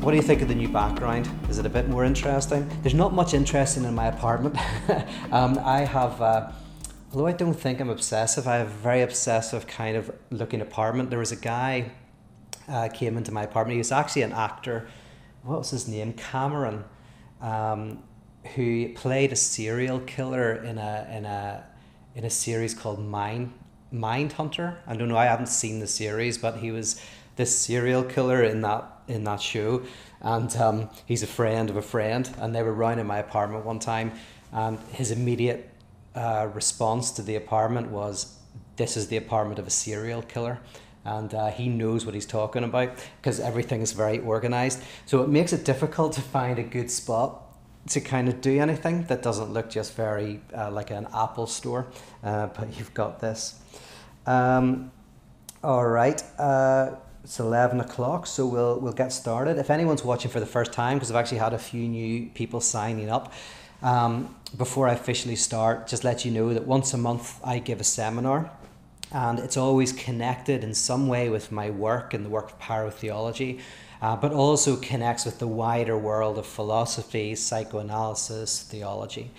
what do you think of the new background? Is it a bit more interesting? There's not much interesting in my apartment. um, I have, uh, although I don't think I'm obsessive, I have a very obsessive kind of looking apartment. There was a guy uh, came into my apartment. He was actually an actor. What was his name? Cameron, um, who played a serial killer in a in a in a series called Mind Mindhunter. I don't know. I haven't seen the series, but he was this serial killer in that in that show, and um, he's a friend of a friend, and they were round in my apartment one time, and his immediate uh, response to the apartment was, "This is the apartment of a serial killer." And uh, he knows what he's talking about because everything is very organized. So it makes it difficult to find a good spot to kind of do anything that doesn't look just very uh, like an Apple store. Uh, but you've got this. Um, all right. It's 11 o'clock, so we'll, we'll get started. If anyone's watching for the first time, because I've actually had a few new people signing up, um, before I officially start, just let you know that once a month I give a seminar, and it's always connected in some way with my work and the work of pyrotheology, uh, but also connects with the wider world of philosophy, psychoanalysis, theology.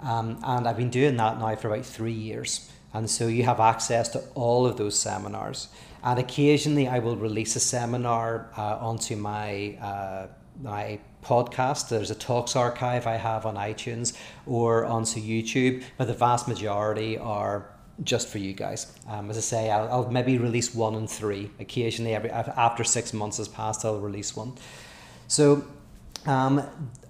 Um, and I've been doing that now for about three years. And so you have access to all of those seminars. And occasionally I will release a seminar uh, onto my, uh, my podcast. There's a talks archive I have on iTunes or onto YouTube, but the vast majority are just for you guys. Um, as I say, I'll, I'll, maybe release one and three. Occasionally, every after six months has passed, I'll release one. So, um,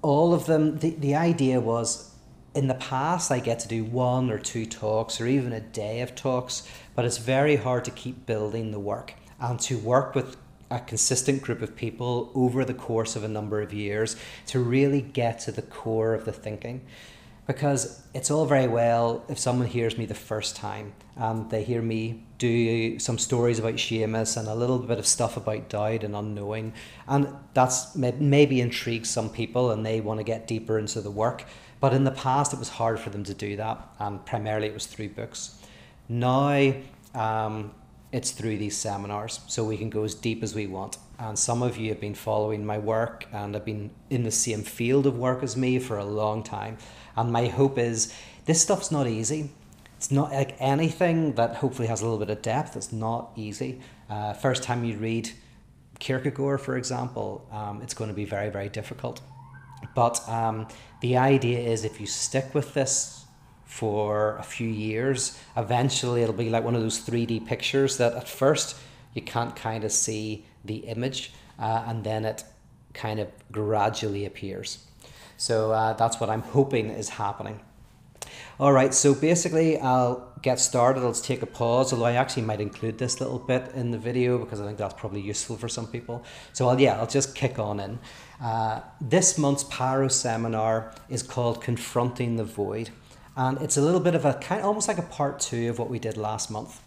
all of them. The, the idea was in the past I get to do one or two talks or even a day of talks, but it's very hard to keep building the work and to work with a consistent group of people over the course of a number of years to really get to the core of the thinking. Because it's all very well if someone hears me the first time and they hear me do some stories about Seamus and a little bit of stuff about doubt and unknowing, and that's maybe intrigues some people and they want to get deeper into the work. But in the past, it was hard for them to do that, and primarily it was through books. Now, um, it's through these seminars, so we can go as deep as we want. And some of you have been following my work and have been in the same field of work as me for a long time. And my hope is this stuff's not easy. It's not like anything that hopefully has a little bit of depth. It's not easy. Uh, first time you read Kierkegaard, for example, um, it's going to be very, very difficult. But um, the idea is if you stick with this for a few years, eventually it'll be like one of those 3D pictures that at first you can't kind of see the image uh, and then it kind of gradually appears. So uh, that's what I'm hoping is happening. All right, so basically, I'll get started. Let's take a pause, although I actually might include this little bit in the video because I think that's probably useful for some people. So, I'll, yeah, I'll just kick on in. Uh, this month's Pyro seminar is called Confronting the Void, and it's a little bit of a kind almost like a part two of what we did last month.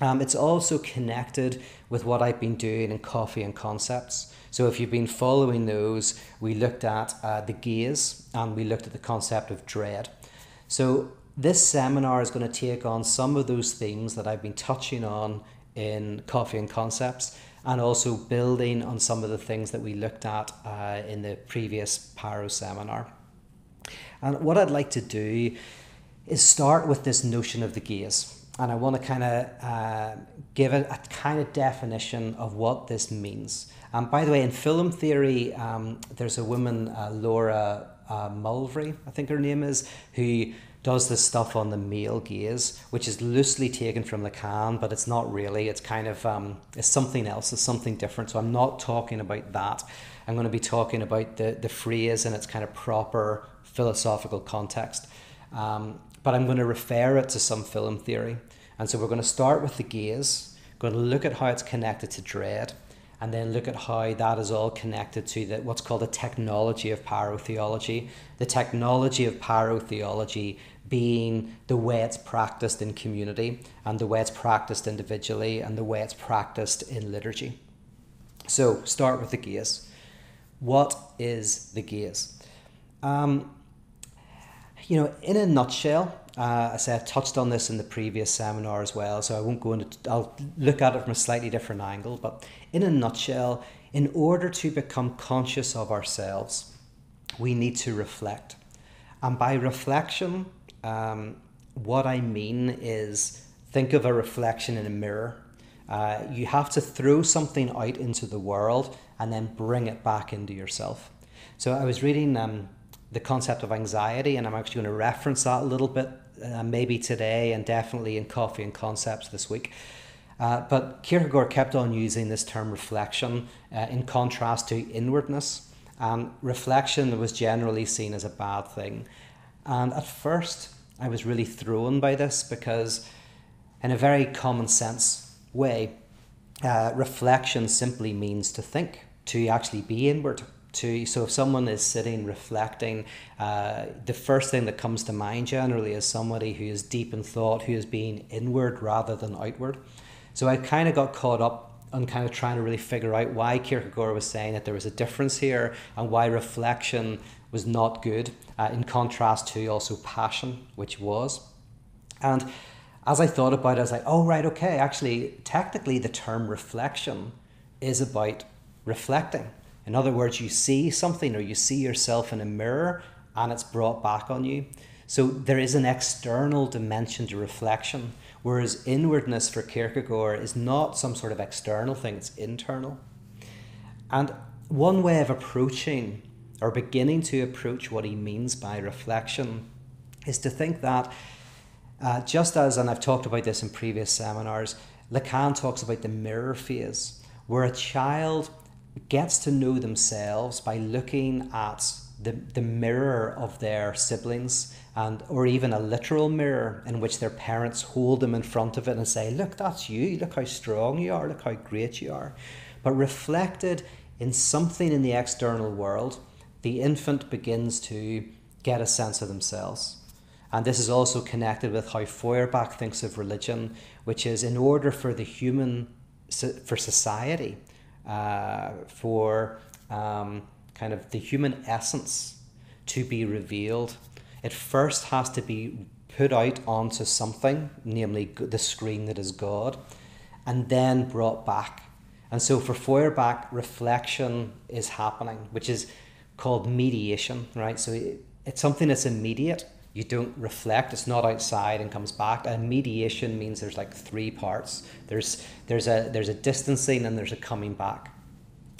Um, it's also connected with what I've been doing in Coffee and Concepts. So, if you've been following those, we looked at uh, the gaze and we looked at the concept of dread. So, this seminar is going to take on some of those themes that I've been touching on in Coffee and Concepts and also building on some of the things that we looked at uh, in the previous Pyro seminar. And what I'd like to do is start with this notion of the gaze. And I want to kind of uh, give it a kind of definition of what this means. And by the way, in film theory, um, there's a woman, uh, Laura uh, Mulvey, I think her name is, who does this stuff on the male gaze, which is loosely taken from Lacan, but it's not really. It's kind of um, it's something else. It's something different. So I'm not talking about that. I'm going to be talking about the the phrase in its kind of proper philosophical context. Um, but I'm going to refer it to some film theory. And so we're going to start with the gaze, going to look at how it's connected to dread, and then look at how that is all connected to the, what's called the technology of pyrotheology. The technology of pyrotheology being the way it's practiced in community and the way it's practiced individually and the way it's practiced in liturgy. So, start with the gaze. What is the gaze? Um, you know, in a nutshell, uh, I said I touched on this in the previous seminar as well, so I won't go into. I'll look at it from a slightly different angle, but in a nutshell, in order to become conscious of ourselves, we need to reflect, and by reflection, um, what I mean is think of a reflection in a mirror. Uh, you have to throw something out into the world and then bring it back into yourself. So I was reading um, the concept of anxiety, and I'm actually going to reference that a little bit, uh, maybe today and definitely in Coffee and Concepts this week. Uh, but Kierkegaard kept on using this term reflection uh, in contrast to inwardness. And reflection was generally seen as a bad thing. And at first, I was really thrown by this because, in a very common sense way, uh, reflection simply means to think, to actually be inward, to so if someone is sitting reflecting uh, the first thing that comes to mind generally is somebody who is deep in thought who is being inward rather than outward. So i kind of got caught up on kind of trying to really figure out why kierkegaard was saying that there was a difference here and why reflection was not good uh, in contrast to also passion which was and as i thought about it i was like oh right okay actually technically the term reflection is about reflecting in other words, you see something or you see yourself in a mirror and it's brought back on you. So there is an external dimension to reflection, whereas inwardness for Kierkegaard is not some sort of external thing, it's internal. And one way of approaching or beginning to approach what he means by reflection is to think that, uh, just as, and I've talked about this in previous seminars, Lacan talks about the mirror phase, where a child gets to know themselves by looking at the, the mirror of their siblings and or even a literal mirror in which their parents hold them in front of it and say look that's you. Look how strong you are. Look how great you are. But reflected in something in the external world the infant begins to get a sense of themselves and this is also connected with how Feuerbach thinks of religion which is in order for the human for society uh, for um, kind of the human essence to be revealed, it first has to be put out onto something, namely the screen that is God, and then brought back. And so for Feuerbach, reflection is happening, which is called mediation, right? So it's something that's immediate. You don't reflect. It's not outside and comes back. And mediation means there's like three parts. There's there's a there's a distancing and there's a coming back.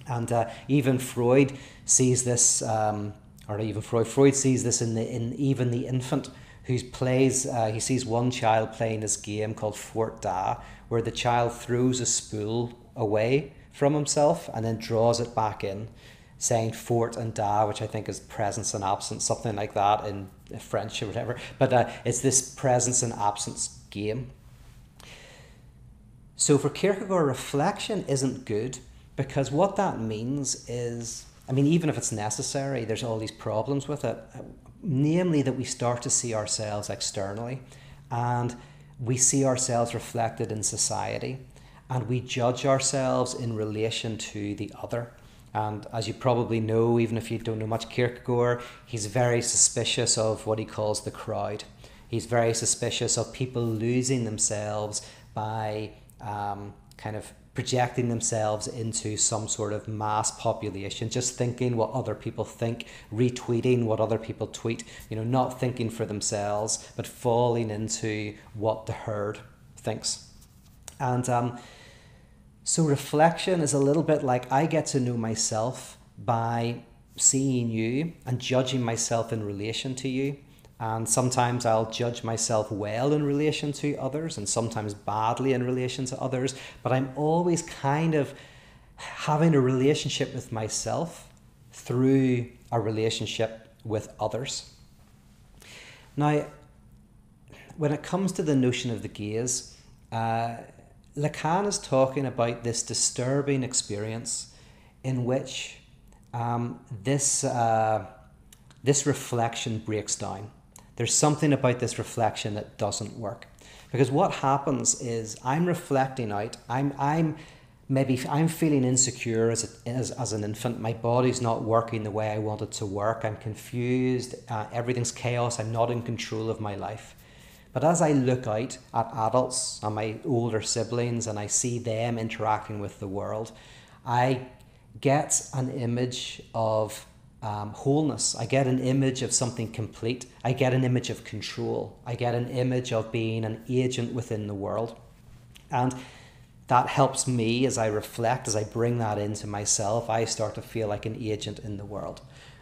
And uh, even freud sees this um, or even freud freud sees this in the in even the infant who plays uh, he sees one child playing this game called fort da where the child throws a spool away from himself and then draws it back in saying fort and da, which I think is presence and absence, something like that in French or whatever. But uh, it's this presence and absence game. So for Kierkegaard, reflection isn't good because what that means is, I mean, even if it's necessary, there's all these problems with it. Namely, that we start to see ourselves externally and we see ourselves reflected in society and we judge ourselves in relation to the other. And as you probably know, even if you don't know much Kierkegaard, he's very suspicious of what he calls the crowd. He's very suspicious of people losing themselves by um, kind of projecting themselves into some sort of mass population, just thinking what other people think, retweeting what other people tweet, you know, not thinking for themselves, but falling into what the herd thinks. And um, so reflection is a little bit like I get to know myself by seeing you and judging myself in relation to you. And sometimes I'll judge myself well in relation to others and sometimes badly in relation to others. But I'm always kind of having a relationship with myself through a relationship with others. Now, when it comes to the notion of the gaze, uh, Lacan is talking about this disturbing experience in which um, this, uh, this reflection breaks down. There's something about this reflection that doesn't work. Because what happens is I'm reflecting out, I'm, I'm maybe I'm feeling insecure as, a, as, as an infant. My body's not working the way I want it to work. I'm confused. Uh, everything's chaos. I'm not in control of my life. But as I look out at adults and my older siblings and I see them interacting with the world, I get an image of um, wholeness. I get an image of something complete. I get an image of control. I get an image of being an agent within the world. And that helps me as I reflect, as I bring that into myself, I start to feel like an agent in the world.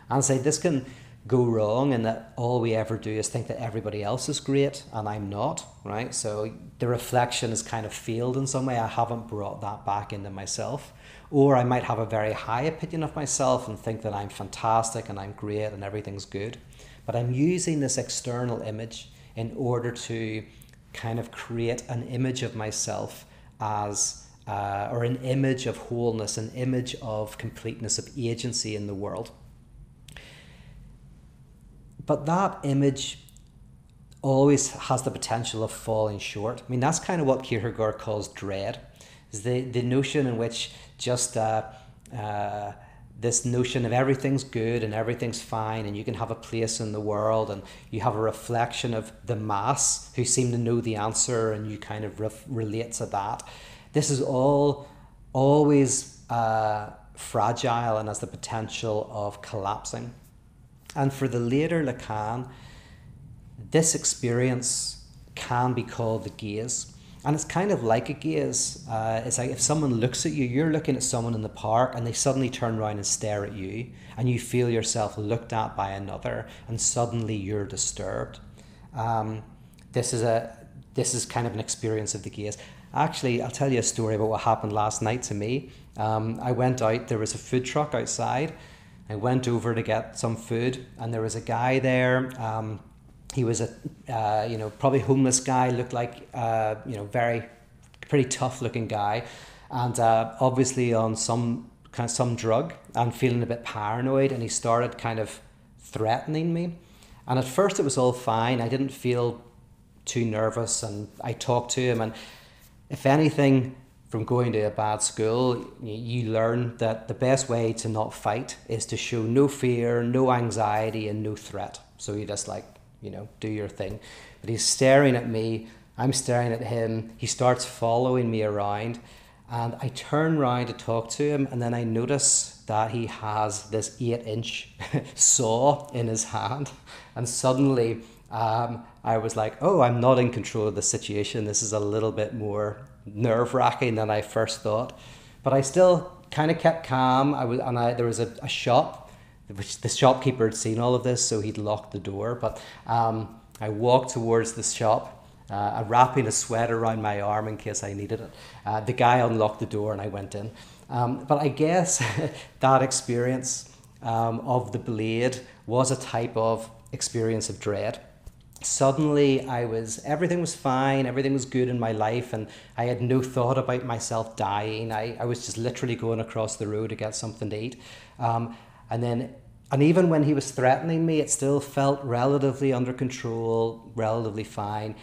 And say, this can go wrong and that all we ever do is think that everybody else is great and I'm not, right? So the reflection is kind of failed in some way. I haven't brought that back into myself. Or I might have a very high opinion of myself and think that I'm fantastic and I'm great and everything's good. But I'm using this external image in order to kind of create an image of myself as, uh, or an image of wholeness, an image of completeness, of agency in the world. But that image always has the potential of falling short. I mean, that's kind of what Kierkegaard calls dread, is the, the notion in which just uh, uh, this notion of everything's good and everything's fine and you can have a place in the world and you have a reflection of the mass who seem to know the answer and you kind of re- relate to that. This is all always uh, fragile and has the potential of collapsing. And for the later Lacan, this experience can be called the gaze. And it's kind of like a gaze. Uh, it's like if someone looks at you, you're looking at someone in the park and they suddenly turn around and stare at you, and you feel yourself looked at by another, and suddenly you're disturbed. Um, this is a this is kind of an experience of the gaze. Actually, I'll tell you a story about what happened last night to me. Um, I went out. There was a food truck outside. I went over to get some food, and there was a guy there. Um, he was a uh, you know probably homeless guy looked like uh, you know very pretty tough looking guy and uh, obviously on some kind of some drug and feeling a bit paranoid and he started kind of threatening me and at first it was all fine i didn't feel too nervous and i talked to him and if anything from going to a bad school you learn that the best way to not fight is to show no fear no anxiety and no threat so you just like you know, do your thing. But he's staring at me, I'm staring at him. He starts following me around, and I turn around to talk to him, and then I notice that he has this eight inch saw in his hand, and suddenly um, I was like, oh, I'm not in control of the situation. This is a little bit more nerve wracking than I first thought. But I still kind of kept calm. I was, and I, there was a, a shop which the shopkeeper had seen all of this, so he'd locked the door. But um, I walked towards the shop, uh, wrapping a sweater around my arm in case I needed it. Uh, the guy unlocked the door and I went in. Um, but I guess that experience um, of the blade was a type of experience of dread. Suddenly, I was everything was fine, everything was good in my life, and I had no thought about myself dying. I, I was just literally going across the road to get something to eat. Um, and then, and even when he was threatening me, it still felt relatively under control, relatively fine.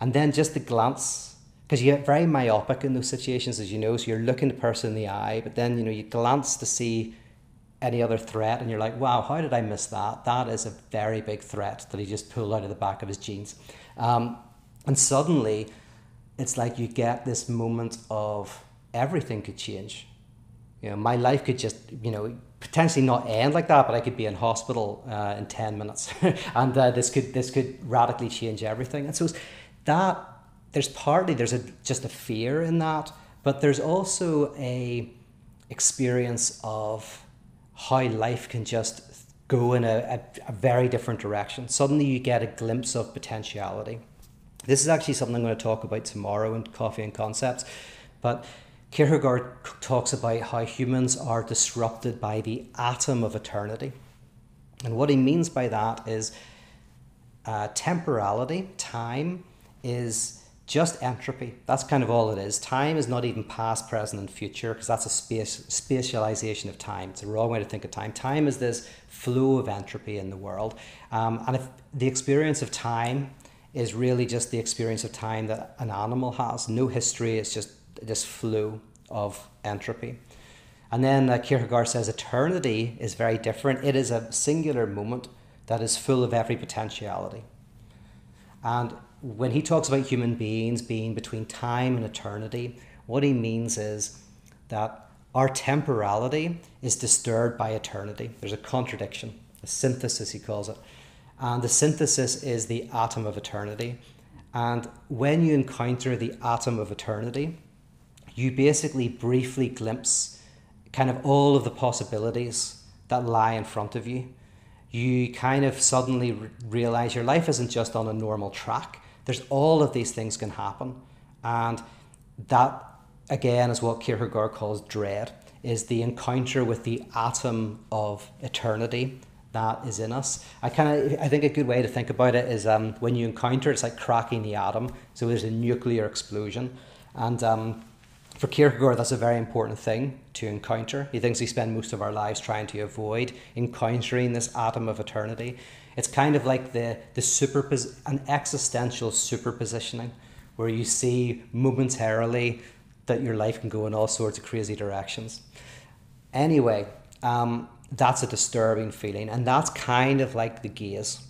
And then just the glance, because you get very myopic in those situations, as you know, so you're looking the person in the eye, but then, you know, you glance to see any other threat and you're like, wow, how did I miss that? That is a very big threat that he just pulled out of the back of his jeans. Um, and suddenly, it's like you get this moment of everything could change. You know, my life could just, you know, potentially not end like that, but I could be in hospital uh, in ten minutes, and uh, this could this could radically change everything. And so that there's partly there's a just a fear in that, but there's also a experience of how life can just go in a, a, a very different direction. Suddenly you get a glimpse of potentiality. This is actually something I'm going to talk about tomorrow in Coffee and Concepts, but Kierkegaard talks about how humans are disrupted by the atom of eternity. And what he means by that is uh, temporality, time, is just entropy. That's kind of all it is. Time is not even past, present, and future because that's a space spatialization of time. It's a wrong way to think of time. Time is this flow of entropy in the world, um, and if the experience of time is really just the experience of time that an animal has, no history. It's just this flow of entropy. And then uh, Kierkegaard says eternity is very different. It is a singular moment that is full of every potentiality. And when he talks about human beings being between time and eternity, what he means is that our temporality is disturbed by eternity. There's a contradiction, a synthesis, he calls it. And the synthesis is the atom of eternity. And when you encounter the atom of eternity, you basically briefly glimpse kind of all of the possibilities that lie in front of you. You kind of suddenly re- realize your life isn't just on a normal track. There's all of these things can happen. And that, again, is what Kierkegaard calls dread, is the encounter with the atom of eternity that is in us. I kind of I think a good way to think about it is um, when you encounter it's like cracking the atom. So there's a nuclear explosion, and um, for Kierkegaard that's a very important thing to encounter. He thinks we spend most of our lives trying to avoid encountering this atom of eternity. It's kind of like the the superpos an existential superpositioning, where you see momentarily that your life can go in all sorts of crazy directions. Anyway. Um, that's a disturbing feeling, and that's kind of like the gaze.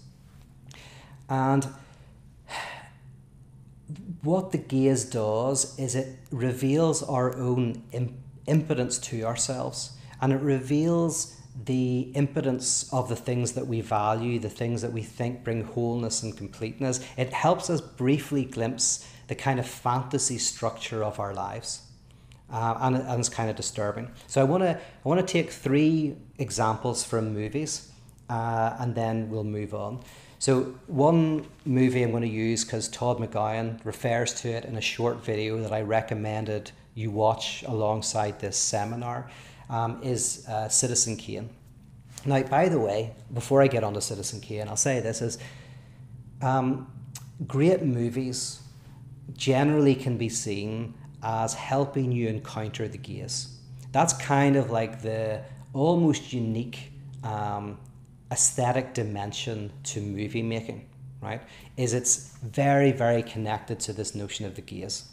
And what the gaze does is it reveals our own impotence to ourselves, and it reveals the impotence of the things that we value, the things that we think bring wholeness and completeness. It helps us briefly glimpse the kind of fantasy structure of our lives uh, and, and it's kind of disturbing. So I want to I want to take three examples from movies, uh, and then we'll move on. So one movie I'm going to use because Todd McGowan refers to it in a short video that I recommended you watch alongside this seminar um, is uh, Citizen Kane. Now, by the way, before I get on to Citizen Kane, I'll say this is um, great movies generally can be seen as helping you encounter the gaze. That's kind of like the almost unique um, aesthetic dimension to movie making, right? Is it's very, very connected to this notion of the gaze.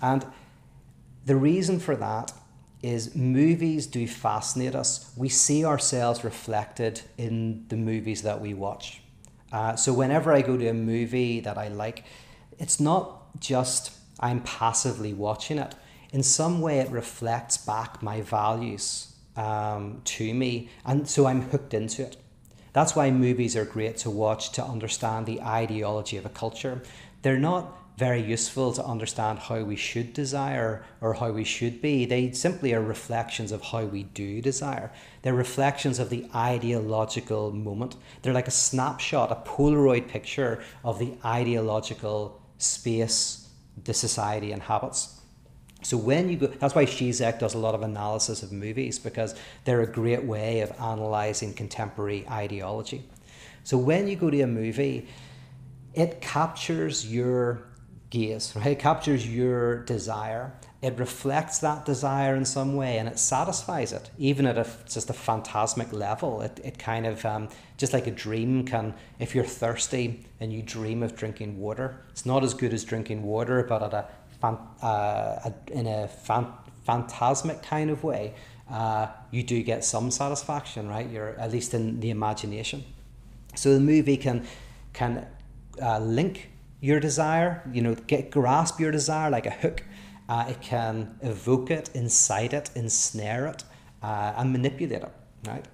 And the reason for that is movies do fascinate us. We see ourselves reflected in the movies that we watch. Uh, so whenever I go to a movie that I like, it's not just I'm passively watching it. In some way, it reflects back my values um, to me, and so I'm hooked into it. That's why movies are great to watch to understand the ideology of a culture. They're not very useful to understand how we should desire or how we should be. They simply are reflections of how we do desire. They're reflections of the ideological moment. They're like a snapshot, a Polaroid picture of the ideological space the society and habits. So when you go, that's why Zizek does a lot of analysis of movies because they're a great way of analyzing contemporary ideology. So when you go to a movie, it captures your gaze, right? It captures your desire. It reflects that desire in some way and it satisfies it, even at a, just a phantasmic level. It, it kind of, um, just like a dream can, if you're thirsty and you dream of drinking water, it's not as good as drinking water, but at a, fan, uh, a in a fan, phantasmic kind of way, uh, you do get some satisfaction, right? You're at least in the imagination. So the movie can, can uh, link your desire, you know, get grasp your desire like a hook. Uh, it can evoke it, incite it, ensnare it, uh, and manipulate it, right?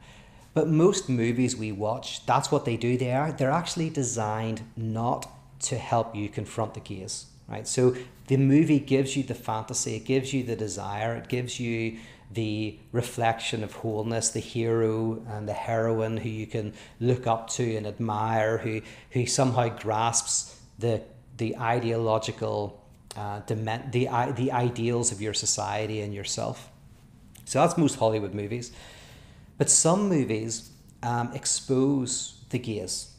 But most movies we watch, that's what they do. They are they're actually designed not to help you confront the gaze, right? So the movie gives you the fantasy, it gives you the desire, it gives you the reflection of wholeness, the hero and the heroine who you can look up to and admire, who who somehow grasps the the ideological uh, the the ideals of your society and yourself. So that's most Hollywood movies, but some movies um, expose the gaze,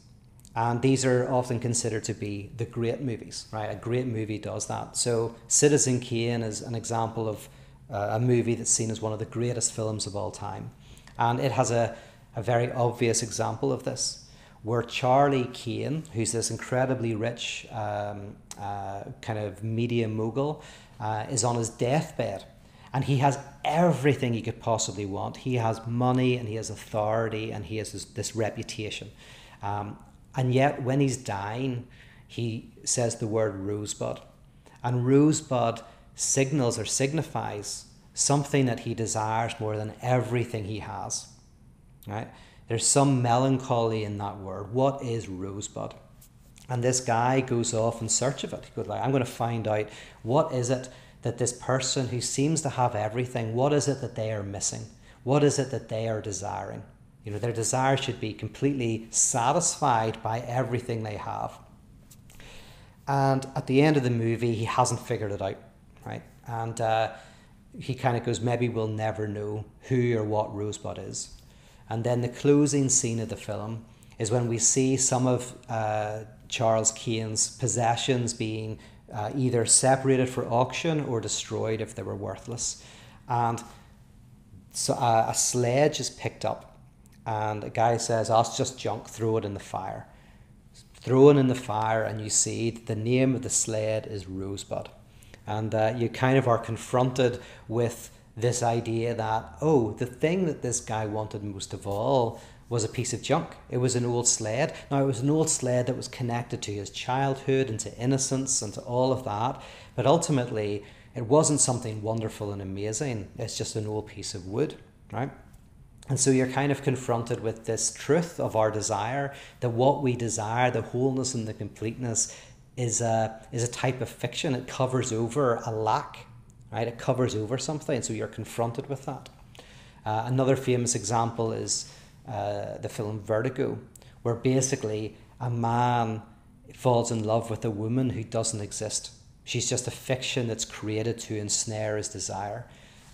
and these are often considered to be the great movies. Right, a great movie does that. So Citizen Kane is an example of uh, a movie that's seen as one of the greatest films of all time, and it has a a very obvious example of this where Charlie Kane, who's this incredibly rich um, uh, kind of media mogul, uh, is on his deathbed. And he has everything he could possibly want. He has money and he has authority and he has this, this reputation. Um, and yet, when he's dying, he says the word rosebud. And rosebud signals or signifies something that he desires more than everything he has. Right? There's some melancholy in that word. What is rosebud? And this guy goes off in search of it. He goes like, I'm going to find out what is it that this person who seems to have everything, what is it that they are missing? What is it that they are desiring? You know, their desire should be completely satisfied by everything they have. And at the end of the movie, he hasn't figured it out, right? And uh, he kind of goes, maybe we'll never know who or what Rosebud is. And then the closing scene of the film is when we see some of uh, Charles Kane's possessions being uh, either separated for auction or destroyed if they were worthless. And so uh, a sledge is picked up, and a guy says, oh, just junk, throw it in the fire. Throw it in the fire, and you see the name of the sled is Rosebud. And uh, you kind of are confronted with this idea that, oh, the thing that this guy wanted most of all was a piece of junk. It was an old sled. Now, it was an old sled that was connected to his childhood and to innocence and to all of that. But ultimately, it wasn't something wonderful and amazing. It's just an old piece of wood, right? And so you're kind of confronted with this truth of our desire that what we desire, the wholeness and the completeness, is a, is a type of fiction. It covers over a lack, right? It covers over something. So you're confronted with that. Uh, another famous example is uh, the film Vertigo, where basically a man falls in love with a woman who doesn't exist. She's just a fiction that's created to ensnare his desire.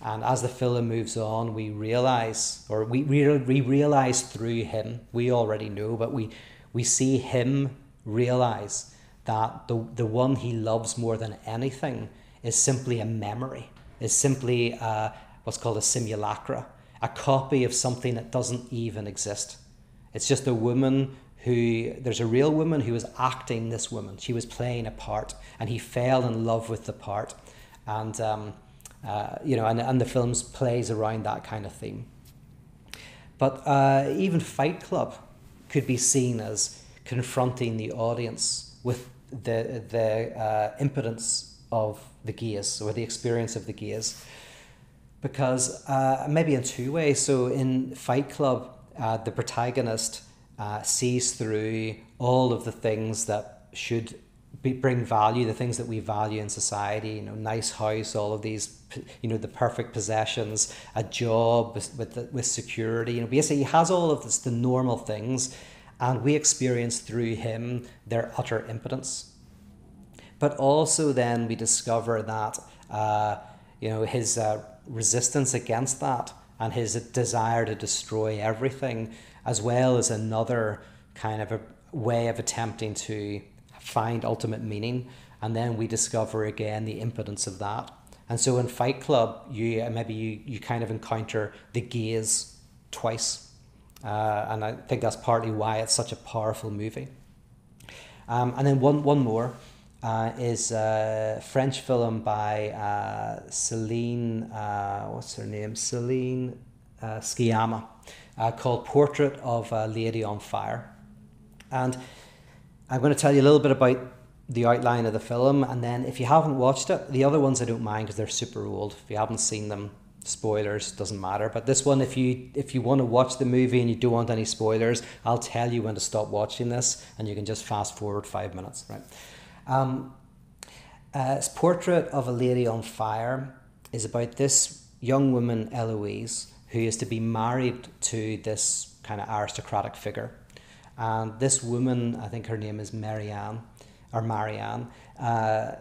And as the film moves on, we realize, or we, we, we realize through him, we already know, but we, we see him realize that the, the one he loves more than anything is simply a memory, is simply a, what's called a simulacra a copy of something that doesn't even exist. It's just a woman who, there's a real woman who was acting this woman. She was playing a part, and he fell in love with the part. And, um, uh, you know, and, and the film plays around that kind of theme. But uh, even Fight Club could be seen as confronting the audience with the, the uh, impotence of the gaze or the experience of the gaze because uh, maybe in two ways. So in Fight Club, uh, the protagonist uh, sees through all of the things that should be, bring value, the things that we value in society. You know, nice house, all of these, you know, the perfect possessions, a job with with, with security. You know, basically he has all of this, the normal things, and we experience through him their utter impotence. But also, then we discover that uh, you know his uh, resistance against that and his desire to destroy everything, as well as another kind of a way of attempting to find ultimate meaning. And then we discover again the impotence of that. And so in Fight Club, you maybe you, you kind of encounter the gaze twice. Uh, and I think that's partly why it's such a powerful movie. Um, and then one, one more uh, is a French film by uh, Celine, uh, what's her name? Celine uh, Sciamma, uh, called Portrait of a Lady on Fire. And I'm going to tell you a little bit about the outline of the film, and then if you haven't watched it, the other ones I don't mind because they're super old. If you haven't seen them, spoilers doesn't matter. But this one, if you if you want to watch the movie and you don't want any spoilers, I'll tell you when to stop watching this, and you can just fast forward five minutes, right? Um, uh, his portrait of a lady on fire is about this young woman, Eloise, who is to be married to this kind of aristocratic figure. And this woman, I think her name is Marianne, or Marianne, uh,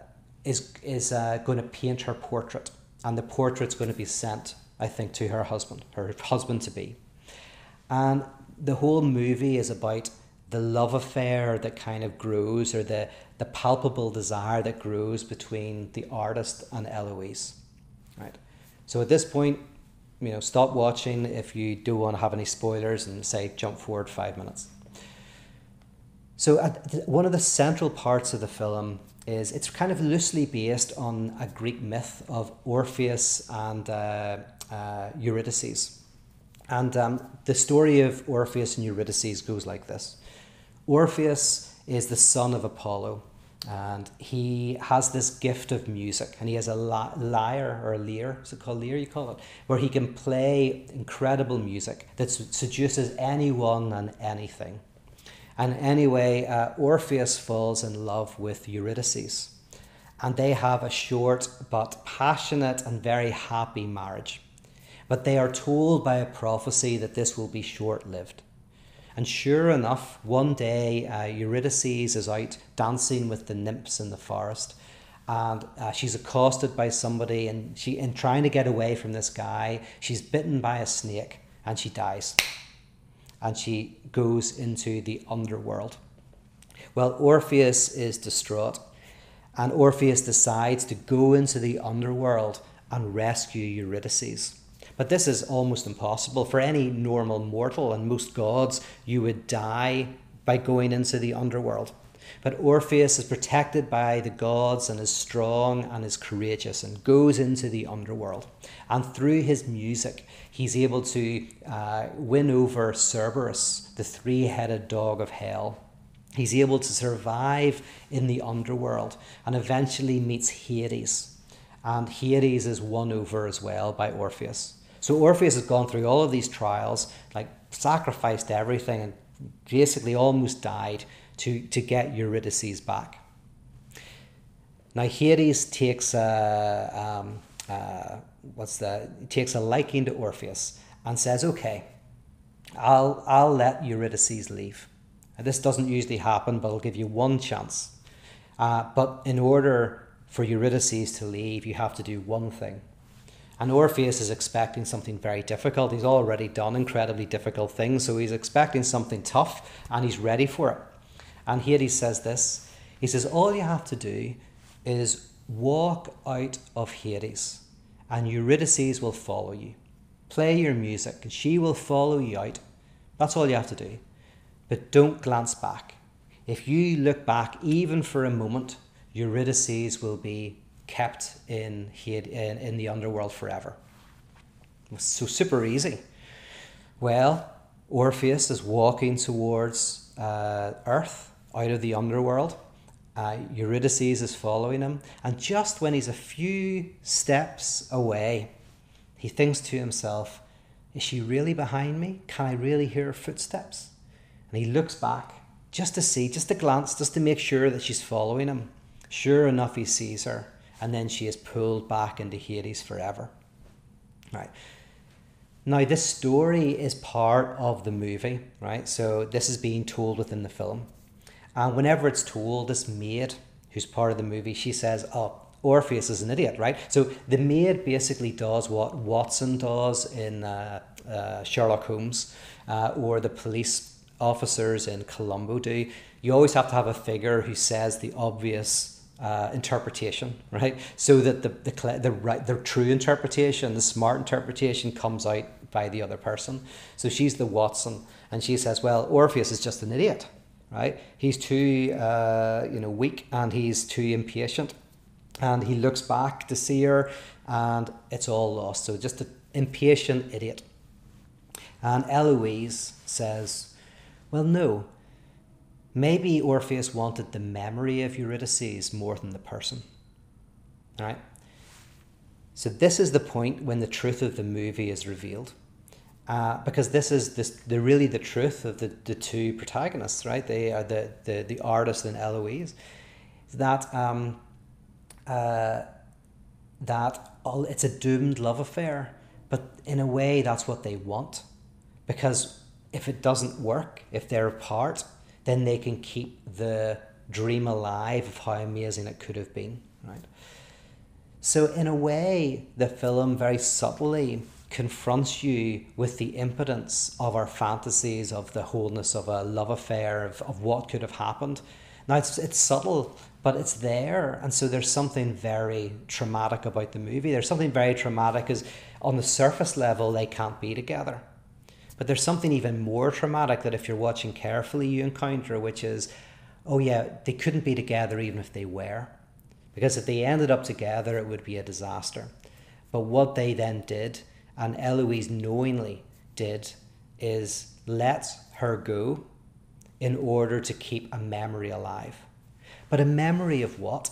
is, is uh, going to paint her portrait. And the portrait's going to be sent, I think, to her husband, her husband to be. And the whole movie is about the love affair that kind of grows or the, the palpable desire that grows between the artist and Eloise. Right. So at this point, you know, stop watching if you don't want to have any spoilers and say jump forward five minutes. So one of the central parts of the film is it's kind of loosely based on a Greek myth of Orpheus and uh, uh, Eurydice. And um, the story of Orpheus and Eurydice goes like this. Orpheus is the son of Apollo and he has this gift of music and he has a lyre or a lyre is it called lyre you call it? Where he can play incredible music that seduces anyone and anything. And anyway uh, orpheus falls in love with eurydice and they have a short but passionate and very happy marriage. But they are told by a prophecy that this will be short-lived and sure enough, one day uh, Eurydice is out dancing with the nymphs in the forest, and uh, she's accosted by somebody, and she, in trying to get away from this guy, she's bitten by a snake, and she dies, and she goes into the underworld. Well, Orpheus is distraught, and Orpheus decides to go into the underworld and rescue Eurydice. But this is almost impossible. For any normal mortal and most gods, you would die by going into the underworld. But Orpheus is protected by the gods and is strong and is courageous and goes into the underworld. And through his music, he's able to uh, win over Cerberus, the three headed dog of hell. He's able to survive in the underworld and eventually meets Hades. And Hades is won over as well by Orpheus. So Orpheus has gone through all of these trials, like sacrificed everything and basically almost died to, to get Eurydice back. Now Hades takes a um, uh, what's the takes a liking to Orpheus and says, "Okay, I'll I'll let Eurydice leave." This doesn't usually happen, but I'll give you one chance. Uh, but in order for Eurydice to leave, you have to do one thing. And Orpheus is expecting something very difficult. He's already done incredibly difficult things, so he's expecting something tough and he's ready for it. And Hades says this He says, All you have to do is walk out of Hades, and Eurydice will follow you. Play your music, and she will follow you out. That's all you have to do. But don't glance back. If you look back even for a moment, Eurydice will be kept in, in, in the underworld forever. It was So super easy. Well, Orpheus is walking towards uh, Earth out of the underworld. Uh, Eurydice is following him. And just when he's a few steps away, he thinks to himself, Is she really behind me? Can I really hear her footsteps? And he looks back just to see, just to glance, just to make sure that she's following him. Sure enough, he sees her and then she is pulled back into Hades forever. Right. Now, this story is part of the movie, right? So, this is being told within the film. And whenever it's told, this maid, who's part of the movie, she says, Oh, Orpheus is an idiot, right? So, the maid basically does what Watson does in uh, uh, Sherlock Holmes uh, or the police officers in Columbo do. You always have to have a figure who says the obvious uh, interpretation, right? So that the, the, the, right, the true interpretation, the smart interpretation comes out by the other person. So she's the Watson, and she says, well, Orpheus is just an idiot, right? He's too, uh, you know, weak and he's too impatient. And he looks back to see her, and it's all lost. So just an impatient idiot. And Eloise says, well, no, Maybe Orpheus wanted the memory of Eurydice more than the person. All right? So this is the point when the truth of the movie is revealed. Uh, because this is this the really the truth of the, the two protagonists, right? They are the, the, the artist and Eloise. That um, uh, that all, it's a doomed love affair, but in a way that's what they want. Because if it doesn't work, if they're apart, then they can keep the dream alive of how amazing it could have been, right? So, in a way, the film very subtly confronts you with the impotence of our fantasies of the wholeness of a love affair, of, of what could have happened. Now, it's, it's subtle, but it's there. And so there's something very traumatic about the movie. There's something very traumatic because on the surface level, they can't be together. But there's something even more traumatic that if you're watching carefully, you encounter, which is, oh yeah, they couldn't be together even if they were. Because if they ended up together, it would be a disaster. But what they then did, and Eloise knowingly did, is let her go in order to keep a memory alive. But a memory of what?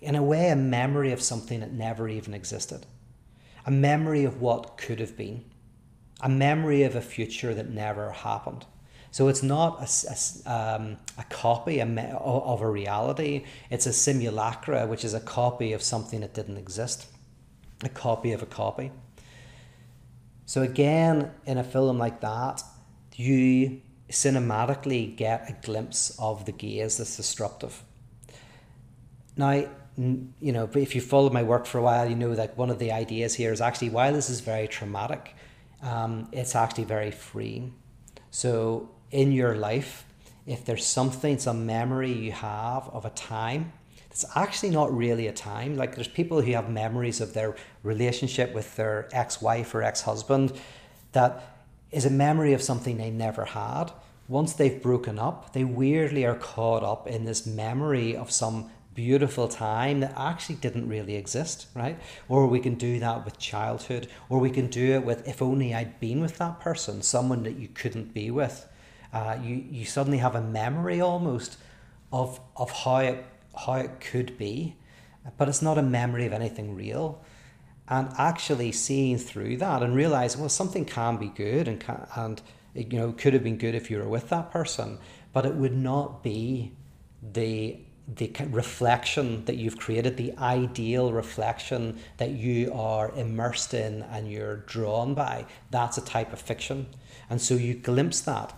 In a way, a memory of something that never even existed. A memory of what could have been. A memory of a future that never happened. So it's not a, a, um, a copy of a reality, it's a simulacra, which is a copy of something that didn't exist, a copy of a copy. So, again, in a film like that, you cinematically get a glimpse of the gaze that's disruptive. Now, you know, if you followed my work for a while, you know that one of the ideas here is actually while this is very traumatic, um, it's actually very freeing. So, in your life, if there's something, some memory you have of a time it's actually not really a time. Like there's people who have memories of their relationship with their ex-wife or ex-husband that is a memory of something they never had. Once they've broken up, they weirdly are caught up in this memory of some beautiful time that actually didn't really exist, right? Or we can do that with childhood, or we can do it with if only I'd been with that person, someone that you couldn't be with. Uh, you you suddenly have a memory almost of of how it how it could be, but it's not a memory of anything real. And actually seeing through that and realizing, well, something can be good and can, and it, you know could have been good if you were with that person, but it would not be the the reflection that you've created, the ideal reflection that you are immersed in and you're drawn by, that's a type of fiction. And so you glimpse that,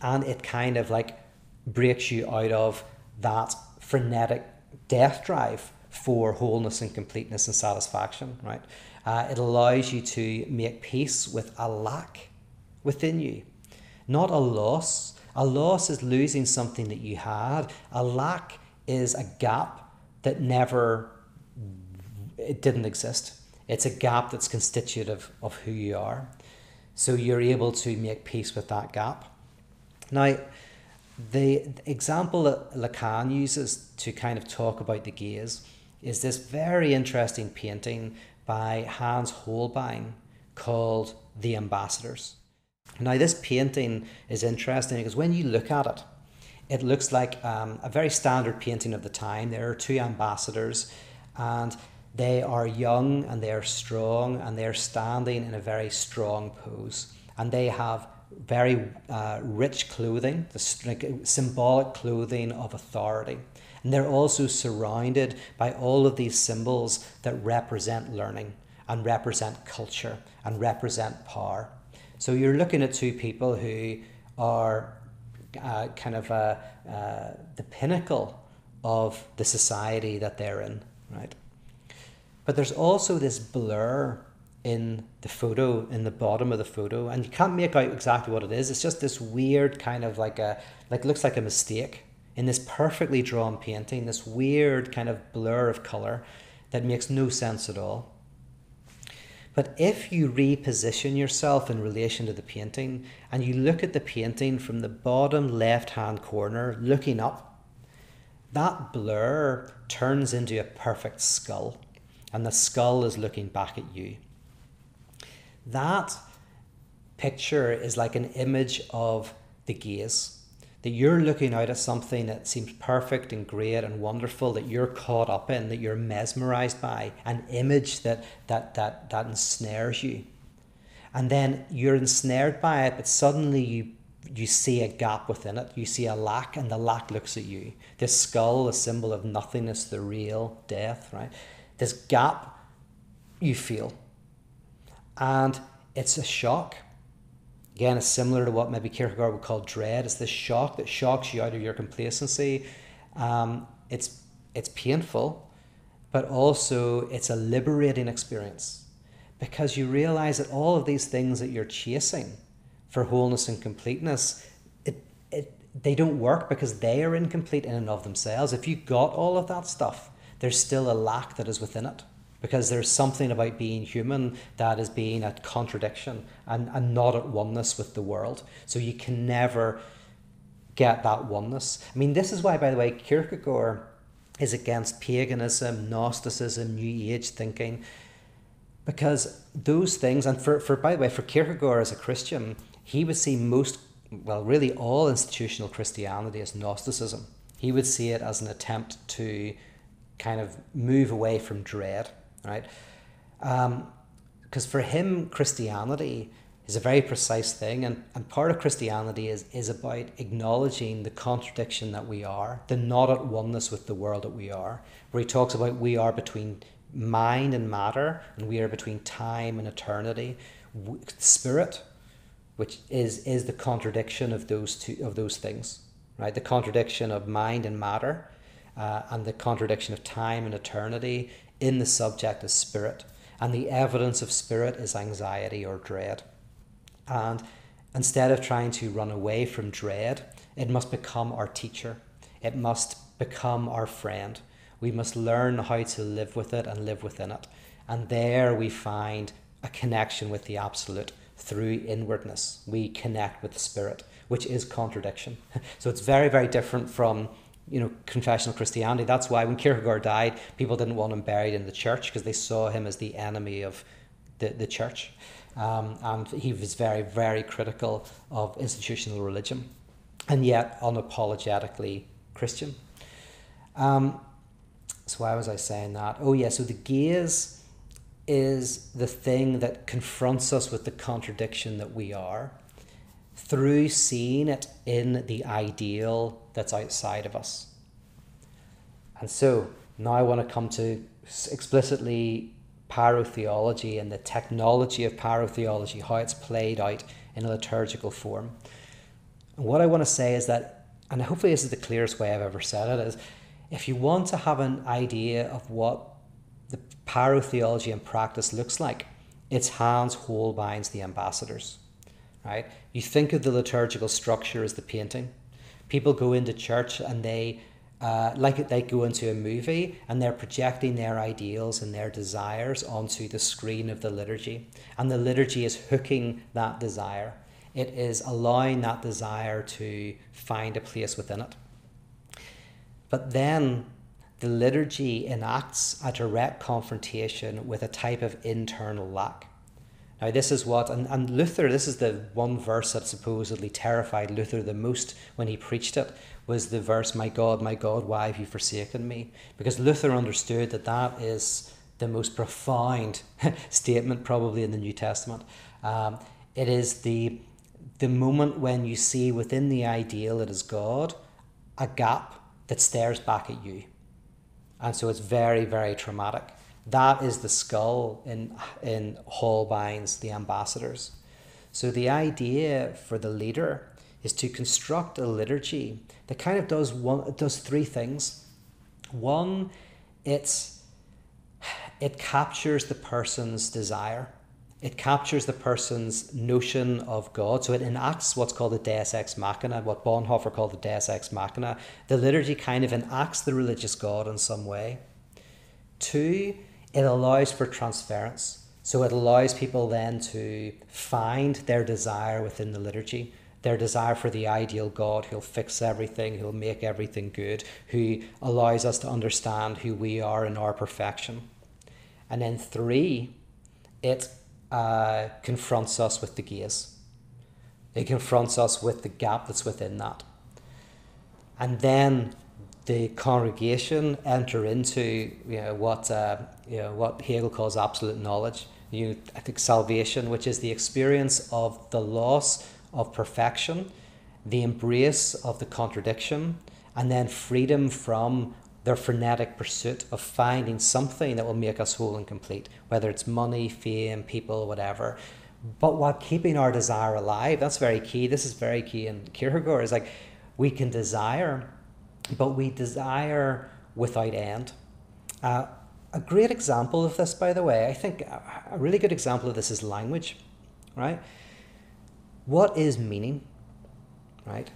and it kind of like breaks you out of that frenetic death drive for wholeness and completeness and satisfaction, right? Uh, it allows you to make peace with a lack within you, not a loss. A loss is losing something that you had. A lack is a gap that never it didn't exist. It's a gap that's constitutive of who you are. So you're able to make peace with that gap. Now, the example that Lacan uses to kind of talk about the gaze is this very interesting painting by Hans Holbein called The Ambassadors. Now, this painting is interesting because when you look at it, it looks like um, a very standard painting of the time. There are two ambassadors, and they are young and they are strong, and they are standing in a very strong pose. And they have very uh, rich clothing, the like, symbolic clothing of authority. And they're also surrounded by all of these symbols that represent learning and represent culture and represent power. So you're looking at two people who are uh, kind of uh, uh, the pinnacle of the society that they're in, right? But there's also this blur in the photo in the bottom of the photo and you can't make out exactly what it is it's just this weird kind of like a like looks like a mistake in this perfectly drawn painting this weird kind of blur of color that makes no sense at all but if you reposition yourself in relation to the painting and you look at the painting from the bottom left hand corner looking up that blur turns into a perfect skull and the skull is looking back at you that picture is like an image of the gaze. That you're looking out at something that seems perfect and great and wonderful that you're caught up in, that you're mesmerized by, an image that that that that ensnares you. And then you're ensnared by it, but suddenly you you see a gap within it. You see a lack, and the lack looks at you. This skull, a symbol of nothingness, the real death, right? This gap you feel and it's a shock. Again, it's similar to what maybe Kierkegaard would call dread. It's this shock that shocks you out of your complacency. Um, it's it's painful, but also it's a liberating experience because you realize that all of these things that you're chasing for wholeness and completeness, it, it they don't work because they are incomplete in and of themselves. If you got all of that stuff, there's still a lack that is within it because there's something about being human that is being at contradiction and, and not at oneness with the world. So you can never get that oneness. I mean, this is why, by the way, Kierkegaard is against paganism, Gnosticism, New Age thinking, because those things, and for, for by the way, for Kierkegaard as a Christian, he would see most well, really all institutional Christianity as Gnosticism. He would see it as an attempt to kind of move away from dread, right? Because um, for him, Christianity is a very precise thing, and, and part of Christianity is, is about acknowledging the contradiction that we are, the not at oneness with the world that we are, where he talks about we are between mind and matter, and we are between time and eternity, spirit, which is is the contradiction of those two of those things, right? The contradiction of mind and matter, uh, and the contradiction of time and eternity in the subject is spirit, and the evidence of spirit is anxiety or dread, and instead of trying to run away from dread, it must become our teacher. It must become our friend we must learn how to live with it and live within it. And there we find a connection with the absolute through inwardness. We connect with the spirit, which is contradiction. so it's very, very different from you know confessional Christianity. That's why when Kierkegaard died, people didn't want him buried in the church because they saw him as the enemy of the, the church. Um, and he was very, very critical of institutional religion, and yet unapologetically Christian. Um, so why was I saying that? Oh yeah, so the gaze is the thing that confronts us with the contradiction that we are through seeing it in the ideal that's outside of us. And so now I want to come to explicitly pyrotheology and the technology of pyrotheology, how it's played out in a liturgical form. And what I want to say is that, and hopefully this is the clearest way I've ever said it, is if you want to have an idea of what the pyrotheology in practice looks like, it's Hans Holbein's The Ambassadors. Right? You think of the liturgical structure as the painting. People go into church and they uh, like they go into a movie and they're projecting their ideals and their desires onto the screen of the liturgy. And the liturgy is hooking that desire. It is allowing that desire to find a place within it. But then the liturgy enacts a direct confrontation with a type of internal lack. Now, this is what, and, and Luther, this is the one verse that supposedly terrified Luther the most when he preached it, was the verse, My God, my God, why have you forsaken me? Because Luther understood that that is the most profound statement, probably in the New Testament. Um, it is the, the moment when you see within the ideal that is God a gap that stares back at you. And so it's very, very traumatic. That is the skull in, in Holbein's The Ambassadors. So the idea for the leader is to construct a liturgy that kind of does one does three things. One, it's it captures the person's desire it captures the person's notion of God. So it enacts what's called the Deus Ex Machina, what Bonhoeffer called the Deus Ex Machina. The liturgy kind of enacts the religious God in some way. Two, it allows for transference. So it allows people then to find their desire within the liturgy, their desire for the ideal God who'll fix everything, who'll make everything good, who allows us to understand who we are in our perfection. And then three, it uh, confronts us with the gaze. It confronts us with the gap that's within that. And then the congregation enter into you know, what, uh, you know, what Hegel calls absolute knowledge. You, I think salvation, which is the experience of the loss of perfection, the embrace of the contradiction, and then freedom from their frenetic pursuit of finding something that will make us whole and complete, whether it's money, fame, people, whatever. But while keeping our desire alive, that's very key. This is very key in Kierkegaard. Is like we can desire, but we desire without end. Uh, a great example of this, by the way, I think a really good example of this is language, right? What is meaning, right?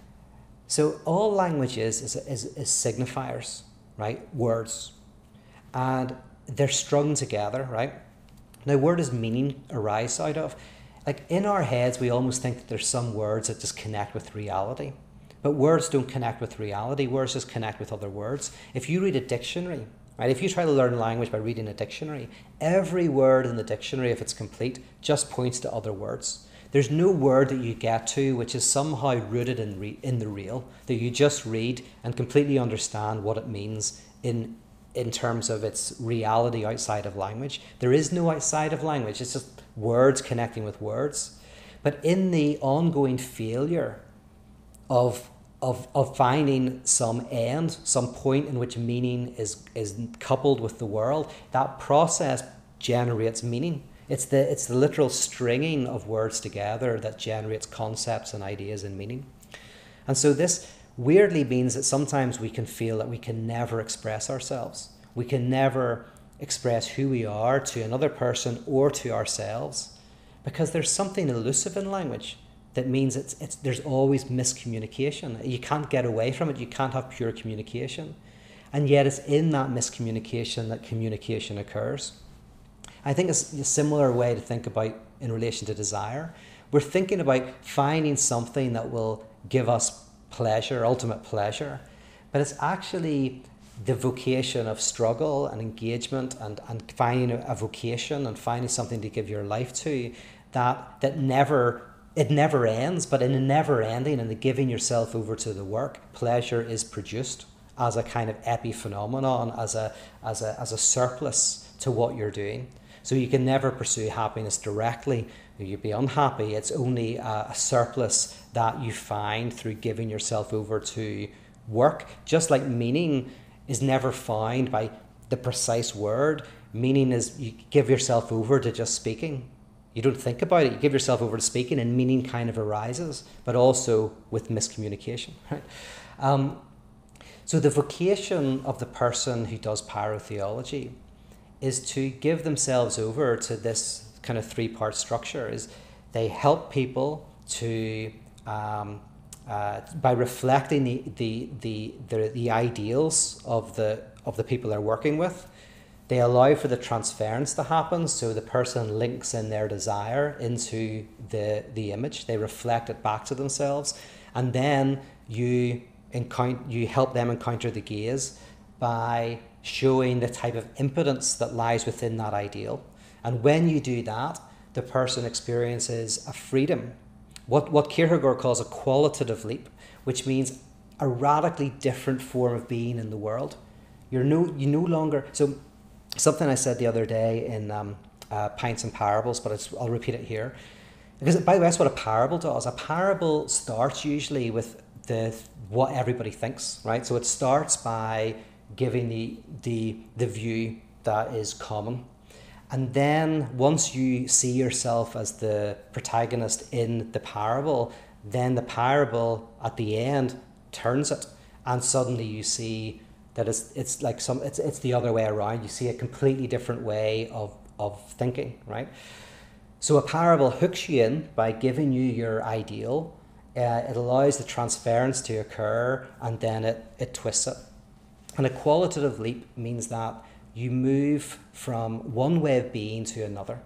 So all language is, is, is, is signifiers right? Words. And they're strung together, right? Now, where does meaning arise out of? Like in our heads, we almost think that there's some words that just connect with reality. But words don't connect with reality, words just connect with other words. If you read a dictionary, right, if you try to learn language by reading a dictionary, every word in the dictionary, if it's complete, just points to other words. There's no word that you get to which is somehow rooted in, re- in the real, that you just read and completely understand what it means in, in terms of its reality outside of language. There is no outside of language, it's just words connecting with words. But in the ongoing failure of, of, of finding some end, some point in which meaning is, is coupled with the world, that process generates meaning. It's the, it's the literal stringing of words together that generates concepts and ideas and meaning. And so this weirdly means that sometimes we can feel that we can never express ourselves. We can never express who we are to another person or to ourselves because there's something elusive in language that means it's, it's, there's always miscommunication. You can't get away from it, you can't have pure communication. And yet, it's in that miscommunication that communication occurs. I think it's a similar way to think about in relation to desire. We're thinking about finding something that will give us pleasure, ultimate pleasure, but it's actually the vocation of struggle and engagement and, and finding a, vocation and finding something to give your life to that that never it never ends, but in a never ending and the giving yourself over to the work, pleasure is produced as a kind of epiphenomenon, as a as a as a surplus to what you're doing. So you can never pursue happiness directly. You'd be unhappy. It's only a, a surplus that you find through giving yourself over to work. Just like meaning is never found by the precise word, meaning is you give yourself over to just speaking. You don't think about it, you give yourself over to speaking, and meaning kind of arises, but also with miscommunication. Right? Um, so, the vocation of the person who does pyrotheology is to give themselves over to this kind of three part structure is they help people to um, uh, by reflecting the, the, the, the, the ideals of the, of the people they're working with they allow for the transference to happen so the person links in their desire into the, the image they reflect it back to themselves and then you encounter you help them encounter the gaze by showing the type of impotence that lies within that ideal. And when you do that, the person experiences a freedom, what, what Kierkegaard calls a qualitative leap, which means a radically different form of being in the world. You're no, you no longer, so something I said the other day in um, uh, Pints and Parables, but I'll repeat it here. Because by the way, that's what a parable does. A parable starts usually with the what everybody thinks, right? So it starts by giving the, the, the view that is common. And then once you see yourself as the protagonist in the parable, then the parable at the end turns it, and suddenly you see that it's it's like some it's it's the other way around. You see a completely different way of of thinking, right? So a parable hooks you in by giving you your ideal. Uh, it allows the transference to occur, and then it it twists it. And a qualitative leap means that you move from one way of being to another.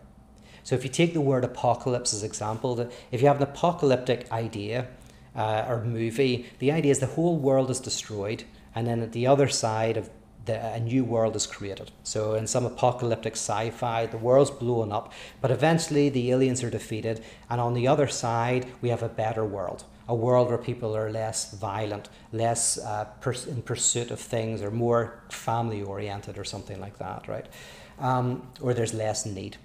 So if you take the word apocalypse as example, that if you have an apocalyptic idea uh, or movie, the idea is the whole world is destroyed, and then at the other side of the, a new world is created. So in some apocalyptic sci-fi, the world's blown up, but eventually the aliens are defeated, and on the other side we have a better world a world where people are less violent, less uh, pers- in pursuit of things, or more family oriented, or something like that, right? Um, or there's less need.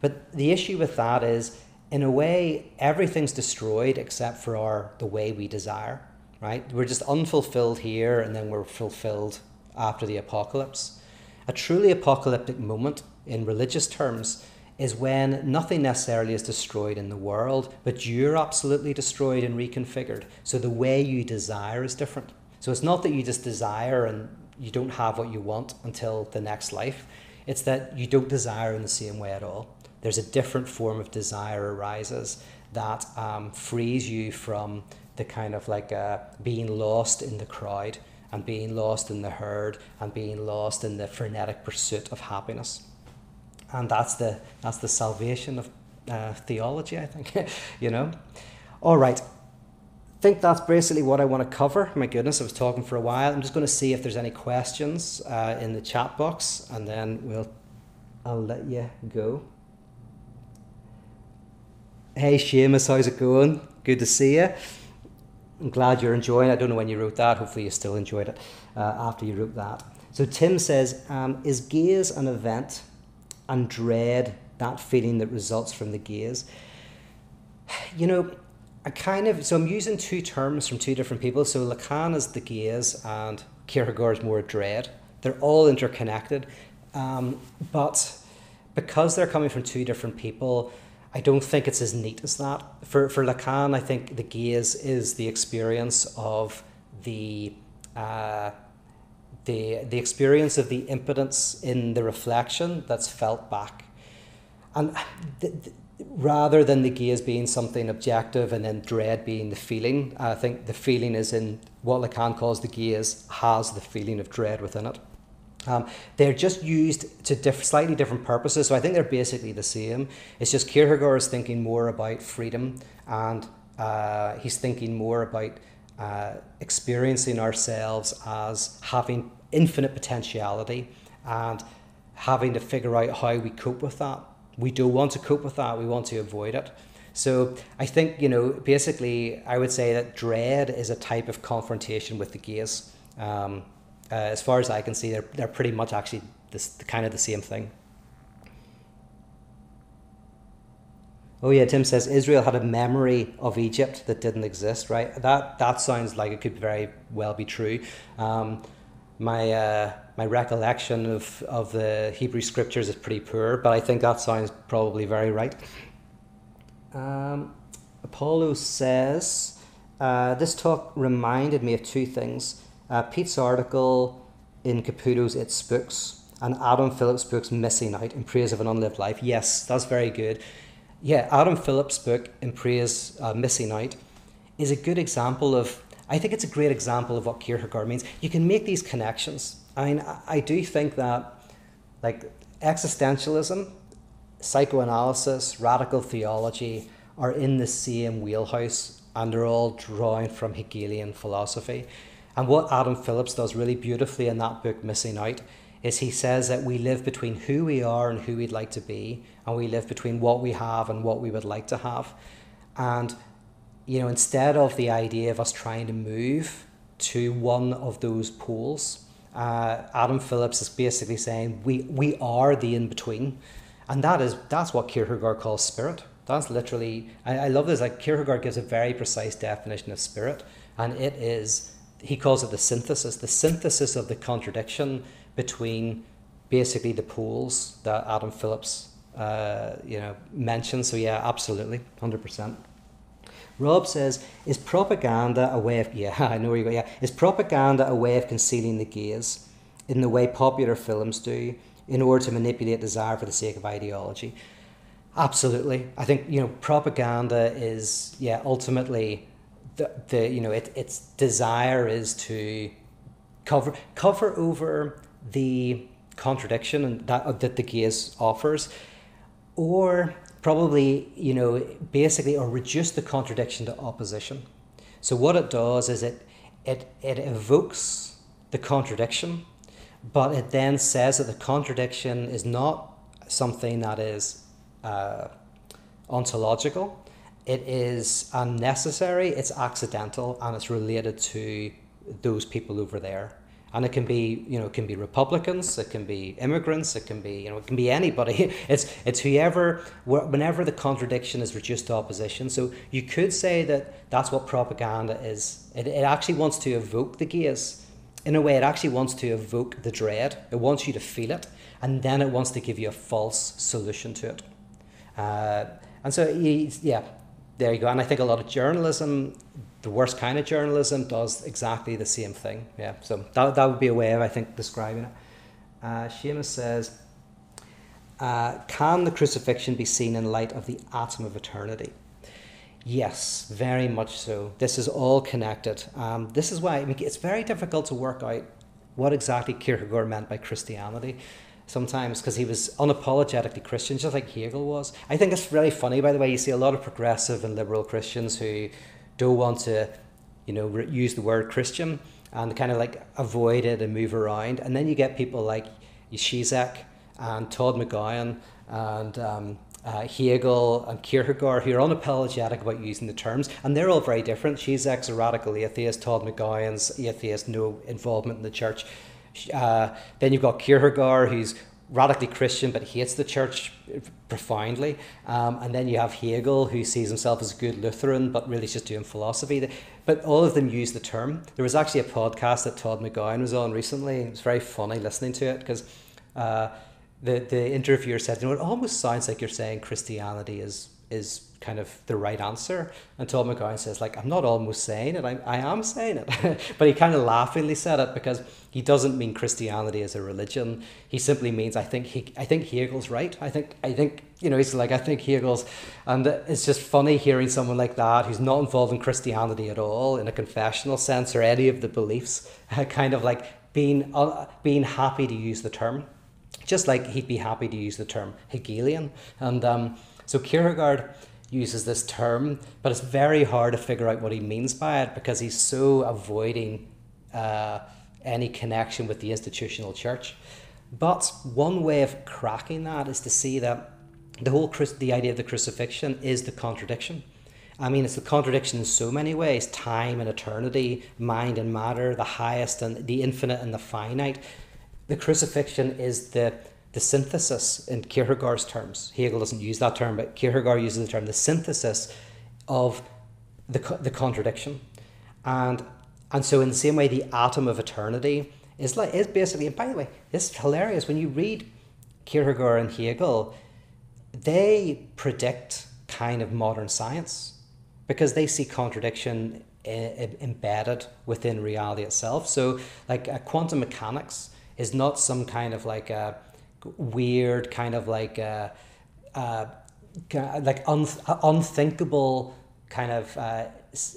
But the issue with that is, in a way, everything's destroyed except for our the way we desire, right? We're just unfulfilled here, and then we're fulfilled after the apocalypse. A truly apocalyptic moment in religious terms is when nothing necessarily is destroyed in the world, but you're absolutely destroyed and reconfigured. So the way you desire is different. So it's not that you just desire and you don't have what you want until the next life. It's that you don't desire in the same way at all. There's a different form of desire arises that um, frees you from the kind of like uh, being lost in the crowd and being lost in the herd and being lost in the frenetic pursuit of happiness and that's the that's the salvation of uh, theology. I think, you know. All right. I think that's basically what I want to cover. My goodness, I was talking for a while. I'm just going to see if there's any questions uh, in the chat box, and then we'll I'll let you go. Hey Seamus, how's it going? Good to see you. I'm glad you're enjoying it. I don't know when you wrote that. Hopefully, you still enjoyed it uh, after you wrote that. So, Tim says, um, Is gaze an event and dread that feeling that results from the gaze? You know, I kind of, so I'm using two terms from two different people. So, Lacan is the gaze and Kierkegaard is more dread. They're all interconnected. Um, but because they're coming from two different people, I don't think it's as neat as that. For, for Lacan, I think the gaze is the experience of the, uh, the, the experience of the impotence in the reflection that's felt back. And th- th- rather than the gaze being something objective and then dread being the feeling, I think the feeling is in what Lacan calls the gaze has the feeling of dread within it. Um, they're just used to diff- slightly different purposes, so I think they're basically the same. It's just Kierkegaard is thinking more about freedom, and uh, he's thinking more about uh, experiencing ourselves as having infinite potentiality and having to figure out how we cope with that. We don't want to cope with that, we want to avoid it. So I think, you know, basically, I would say that dread is a type of confrontation with the gaze. Um, uh, as far as I can see, they're, they're pretty much actually this, kind of the same thing. Oh yeah, Tim says Israel had a memory of Egypt that didn't exist, right? That that sounds like it could very well be true. Um, my uh, my recollection of, of the Hebrew scriptures is pretty poor, but I think that sounds probably very right. Um, Apollo says uh, this talk reminded me of two things uh, Pete's article in Caputo's It Spooks and Adam Phillips' book's Missing Out in Praise of an Unlived Life. Yes, that's very good. Yeah, Adam Phillips' book in Praise uh, Missing Out is a good example of, I think it's a great example of what Kierkegaard means. You can make these connections. I mean, I do think that like existentialism, psychoanalysis, radical theology are in the same wheelhouse and they're all drawing from Hegelian philosophy. And what Adam Phillips does really beautifully in that book, Missing Out, is he says that we live between who we are and who we'd like to be, and we live between what we have and what we would like to have. And, you know, instead of the idea of us trying to move to one of those poles, uh, Adam Phillips is basically saying we, we are the in between. And that is that's what Kierkegaard calls spirit. That's literally I, I love this. Like Kierkegaard gives a very precise definition of spirit, and it is he calls it the synthesis, the synthesis of the contradiction between basically the poles that Adam Phillips uh, you know mentioned. So yeah, absolutely, hundred percent. Rob says, "Is propaganda a way of yeah? I know where you go. Yeah, is propaganda a way of concealing the gaze in the way popular films do, in order to manipulate desire for the sake of ideology?" Absolutely, I think you know propaganda is yeah ultimately the, the you know it, its desire is to cover cover over the contradiction and that that the gaze offers, or probably you know basically or reduce the contradiction to opposition. So what it does is it it it evokes the contradiction, but it then says that the contradiction is not something that is uh, ontological it is unnecessary, it's accidental, and it's related to those people over there. And it can be, you know, it can be Republicans, it can be immigrants, it can be, you know, it can be anybody. It's it's whoever, whenever the contradiction is reduced to opposition. So you could say that that's what propaganda is. It, it actually wants to evoke the gaze. In a way, it actually wants to evoke the dread. It wants you to feel it, and then it wants to give you a false solution to it. Uh, and so, yeah, there you go. And I think a lot of journalism, the worst kind of journalism, does exactly the same thing. Yeah. So that, that would be a way of, I think, describing it. Uh, Seamus says, uh, Can the crucifixion be seen in light of the atom of eternity? Yes, very much so. This is all connected. Um, this is why I mean, it's very difficult to work out what exactly Kierkegaard meant by Christianity sometimes because he was unapologetically Christian, just like Hegel was. I think it's really funny, by the way. You see a lot of progressive and liberal Christians who don't want to, you know, re- use the word Christian and kind of like avoid it and move around. And then you get people like Zizek and Todd McGowan and um, uh, Hegel and Kierkegaard, who are unapologetic about using the terms, and they're all very different. Zizek's radical atheist, Todd McGowan's atheist, no involvement in the church. Uh, then you've got Kierkegaard, who's radically Christian but hates the church profoundly. Um, and then you have Hegel, who sees himself as a good Lutheran but really just doing philosophy. But all of them use the term. There was actually a podcast that Todd McGowan was on recently. It was very funny listening to it because uh, the, the interviewer said, you know, it almost sounds like you're saying Christianity is is kind of the right answer. And Todd McGowan says, like, I'm not almost saying it, I, I am saying it. but he kind of laughingly said it because he doesn't mean Christianity as a religion. He simply means, I think he, I think Hegel's right. I think, I think, you know, he's like, I think Hegel's, and it's just funny hearing someone like that who's not involved in Christianity at all in a confessional sense or any of the beliefs, kind of like being, uh, being happy to use the term. Just like he'd be happy to use the term Hegelian. And, um, so Kierkegaard uses this term, but it's very hard to figure out what he means by it because he's so avoiding uh, any connection with the institutional church. But one way of cracking that is to see that the whole the idea of the crucifixion is the contradiction. I mean, it's the contradiction in so many ways time and eternity, mind and matter, the highest and the infinite and the finite. The crucifixion is the the synthesis in Kierkegaard's terms. Hegel doesn't use that term, but Kierkegaard uses the term the synthesis of the, the contradiction. And, and so, in the same way, the atom of eternity is, like, is basically, and by the way, this is hilarious. When you read Kierkegaard and Hegel, they predict kind of modern science because they see contradiction I- embedded within reality itself. So, like, uh, quantum mechanics is not some kind of like a weird kind of like uh, uh, like un- unthinkable kind of uh,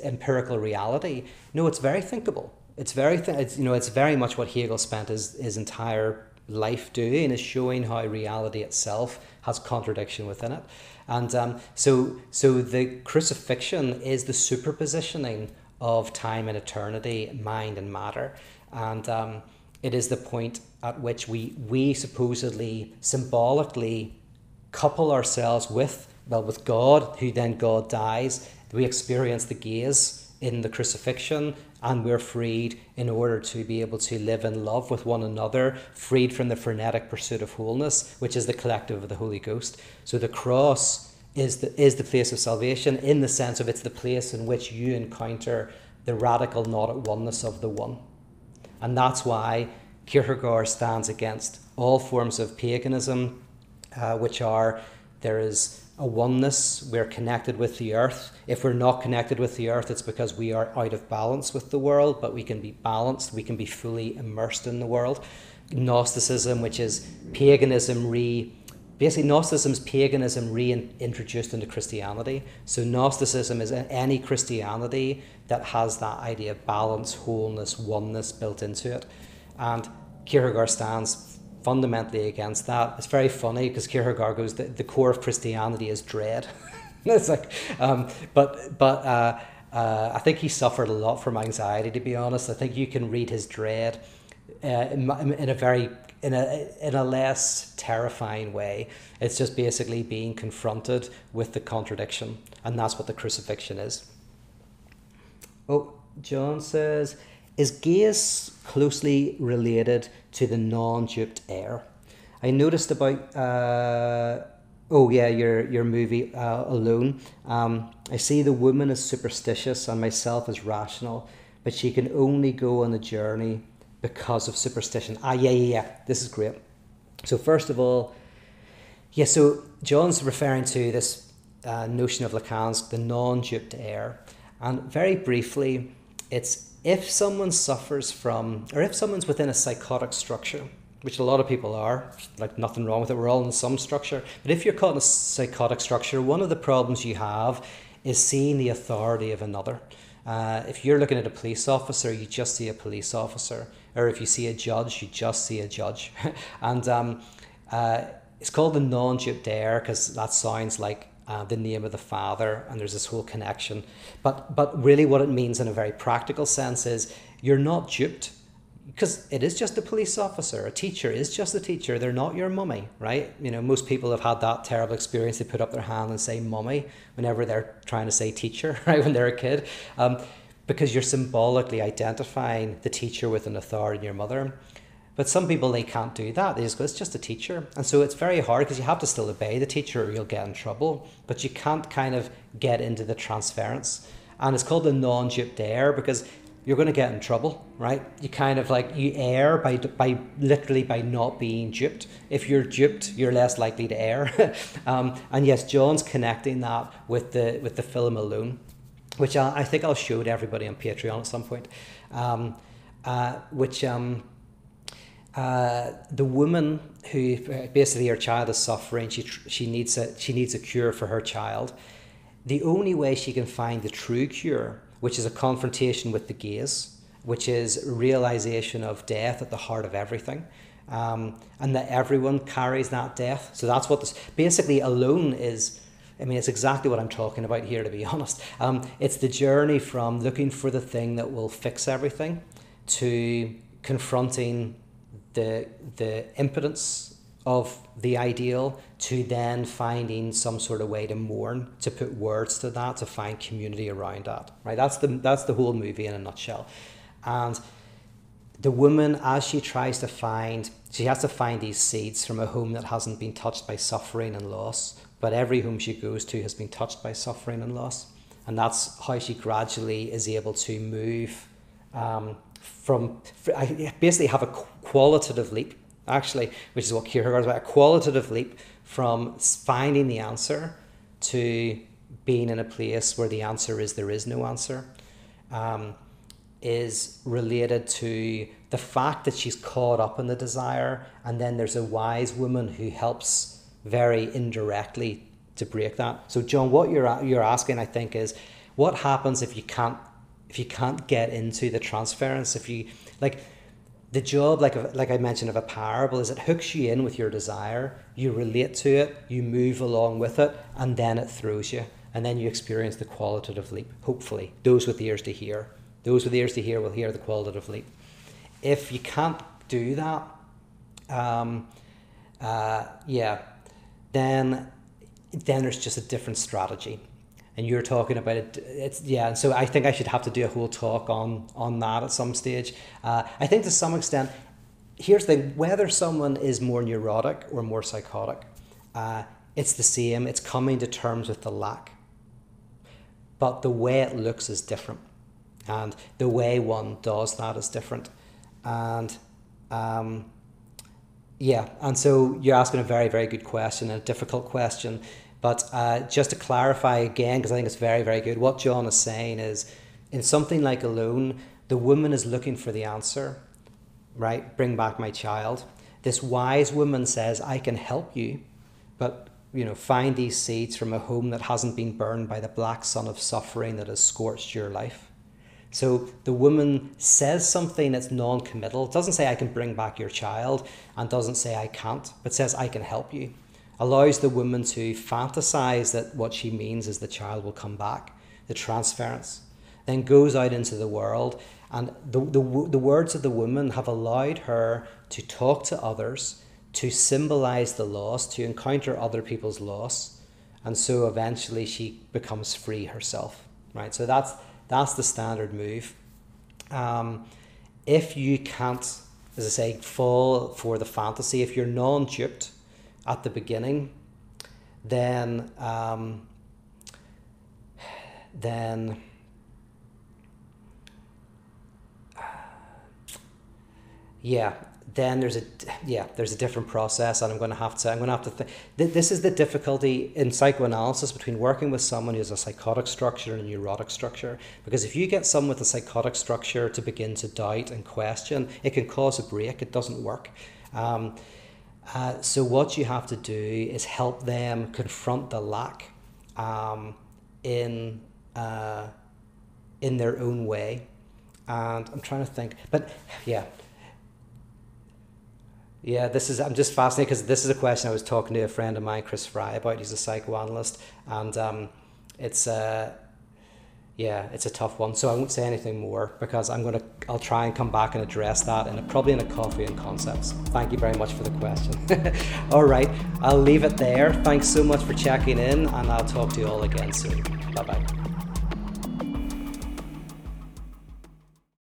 empirical reality. No, it's very thinkable. It's very th- it's, you know it's very much what Hegel spent his, his entire life doing is showing how reality itself has contradiction within it. And um, so so the crucifixion is the superpositioning of time and eternity, mind and matter. And um, it is the point at which we, we supposedly symbolically couple ourselves with, well, with God, who then God dies. We experience the gaze in the crucifixion and we're freed in order to be able to live in love with one another, freed from the frenetic pursuit of wholeness, which is the collective of the Holy Ghost. So the cross is the, is the place of salvation in the sense of it's the place in which you encounter the radical not at oneness of the one. And that's why Kierkegaard stands against all forms of paganism, uh, which are there is a oneness, we're connected with the earth. If we're not connected with the earth, it's because we are out of balance with the world, but we can be balanced, we can be fully immersed in the world. Gnosticism, which is paganism re basically Gnosticism is paganism reintroduced into Christianity. So Gnosticism is any Christianity that has that idea of balance, wholeness, oneness built into it. And Kierkegaard stands fundamentally against that. It's very funny because Kierkegaard goes, the, the core of Christianity is dread. it's like, um, but, but, uh, uh, I think he suffered a lot from anxiety, to be honest. I think you can read his dread uh, in, in, a very in a in a less terrifying way. It's just basically being confronted with the contradiction, and that's what the crucifixion is. Oh, John says, is gaze closely related to the non-duped heir? I noticed about uh, oh yeah your your movie uh, alone. Um, I see the woman is superstitious and myself is rational, but she can only go on the journey because of superstition. Ah, yeah, yeah, yeah. This is great. So, first of all, yeah, so John's referring to this uh, notion of Lacan's, the non duped heir. And very briefly, it's if someone suffers from, or if someone's within a psychotic structure, which a lot of people are, like nothing wrong with it, we're all in some structure. But if you're caught in a psychotic structure, one of the problems you have is seeing the authority of another. Uh, if you're looking at a police officer, you just see a police officer or if you see a judge, you just see a judge. and um, uh, it's called the non heir because that sounds like uh, the name of the father, and there's this whole connection. But, but really, what it means in a very practical sense is you're not duped, because it is just a police officer, a teacher is just a teacher. They're not your mummy, right? You know, most people have had that terrible experience. They put up their hand and say mummy whenever they're trying to say teacher, right? When they're a kid, um, because you're symbolically identifying the teacher with an authority in your mother. But some people they can't do that. They just go, it's just a teacher, and so it's very hard because you have to still obey the teacher or you'll get in trouble. But you can't kind of get into the transference, and it's called the non-duped heir because you're going to get in trouble, right? You kind of like you err by by literally by not being duped. If you're duped, you're less likely to err. um, and yes, John's connecting that with the with the film Alone, which I, I think I'll show to everybody on Patreon at some point. Um, uh, which um, uh, the woman who basically her child is suffering, she she needs a she needs a cure for her child. The only way she can find the true cure which is a confrontation with the gaze, which is realization of death at the heart of everything. Um, and that everyone carries that death. So that's what this basically alone is. I mean, it's exactly what I'm talking about here, to be honest. Um, it's the journey from looking for the thing that will fix everything to confronting the, the impotence of the ideal to then finding some sort of way to mourn, to put words to that, to find community around that. Right? That's the that's the whole movie in a nutshell. And the woman, as she tries to find, she has to find these seeds from a home that hasn't been touched by suffering and loss. But every home she goes to has been touched by suffering and loss. And that's how she gradually is able to move um, from, basically have a qualitative leap actually, which is what Kierkegaard is about, a qualitative leap from finding the answer to being in a place where the answer is there is no answer, um, is related to the fact that she's caught up in the desire, and then there's a wise woman who helps very indirectly to break that. So, John, what you're you're asking, I think, is what happens if you can't if you can't get into the transference if you like the job, like like I mentioned, of a parable is it hooks you in with your desire, you relate to it, you move along with it, and then it throws you, and then you experience the qualitative leap. Hopefully, those with ears to hear, those with ears to hear will hear the qualitative leap. If you can't do that, um, uh, yeah, then then there's just a different strategy. And you're talking about it it's yeah so i think i should have to do a whole talk on on that at some stage. Uh, i think to some extent here's the thing whether someone is more neurotic or more psychotic uh, it's the same it's coming to terms with the lack. But the way it looks is different and the way one does that is different. And um, yeah and so you're asking a very very good question a difficult question but uh, just to clarify again, because I think it's very, very good, what John is saying is in something like Alone, the woman is looking for the answer, right? Bring back my child. This wise woman says, I can help you, but you know, find these seeds from a home that hasn't been burned by the black sun of suffering that has scorched your life. So the woman says something that's non committal, doesn't say, I can bring back your child, and doesn't say, I can't, but says, I can help you allows the woman to fantasize that what she means is the child will come back, the transference, then goes out into the world. And the, the, the words of the woman have allowed her to talk to others, to symbolize the loss, to encounter other people's loss. And so eventually she becomes free herself, right? So that's, that's the standard move. Um, if you can't, as I say, fall for the fantasy, if you're non duped, at the beginning, then um, then yeah then there's a yeah there's a different process and i'm going to have to i'm going to have to th- this is the difficulty in psychoanalysis between working with someone who has a psychotic structure and a neurotic structure because if you get someone with a psychotic structure to begin to doubt and question it can cause a break it doesn't work um, uh, so what you have to do is help them confront the lack um, in uh, in their own way. And I'm trying to think, but yeah, yeah. This is I'm just fascinated because this is a question I was talking to a friend of mine, Chris Fry, about. He's a psychoanalyst, and um, it's uh, yeah, it's a tough one. So I won't say anything more because I'm gonna I'll try and come back and address that and probably in a coffee and concepts. Thank you very much for the question. all right, I'll leave it there. Thanks so much for checking in, and I'll talk to you all again soon. Bye bye.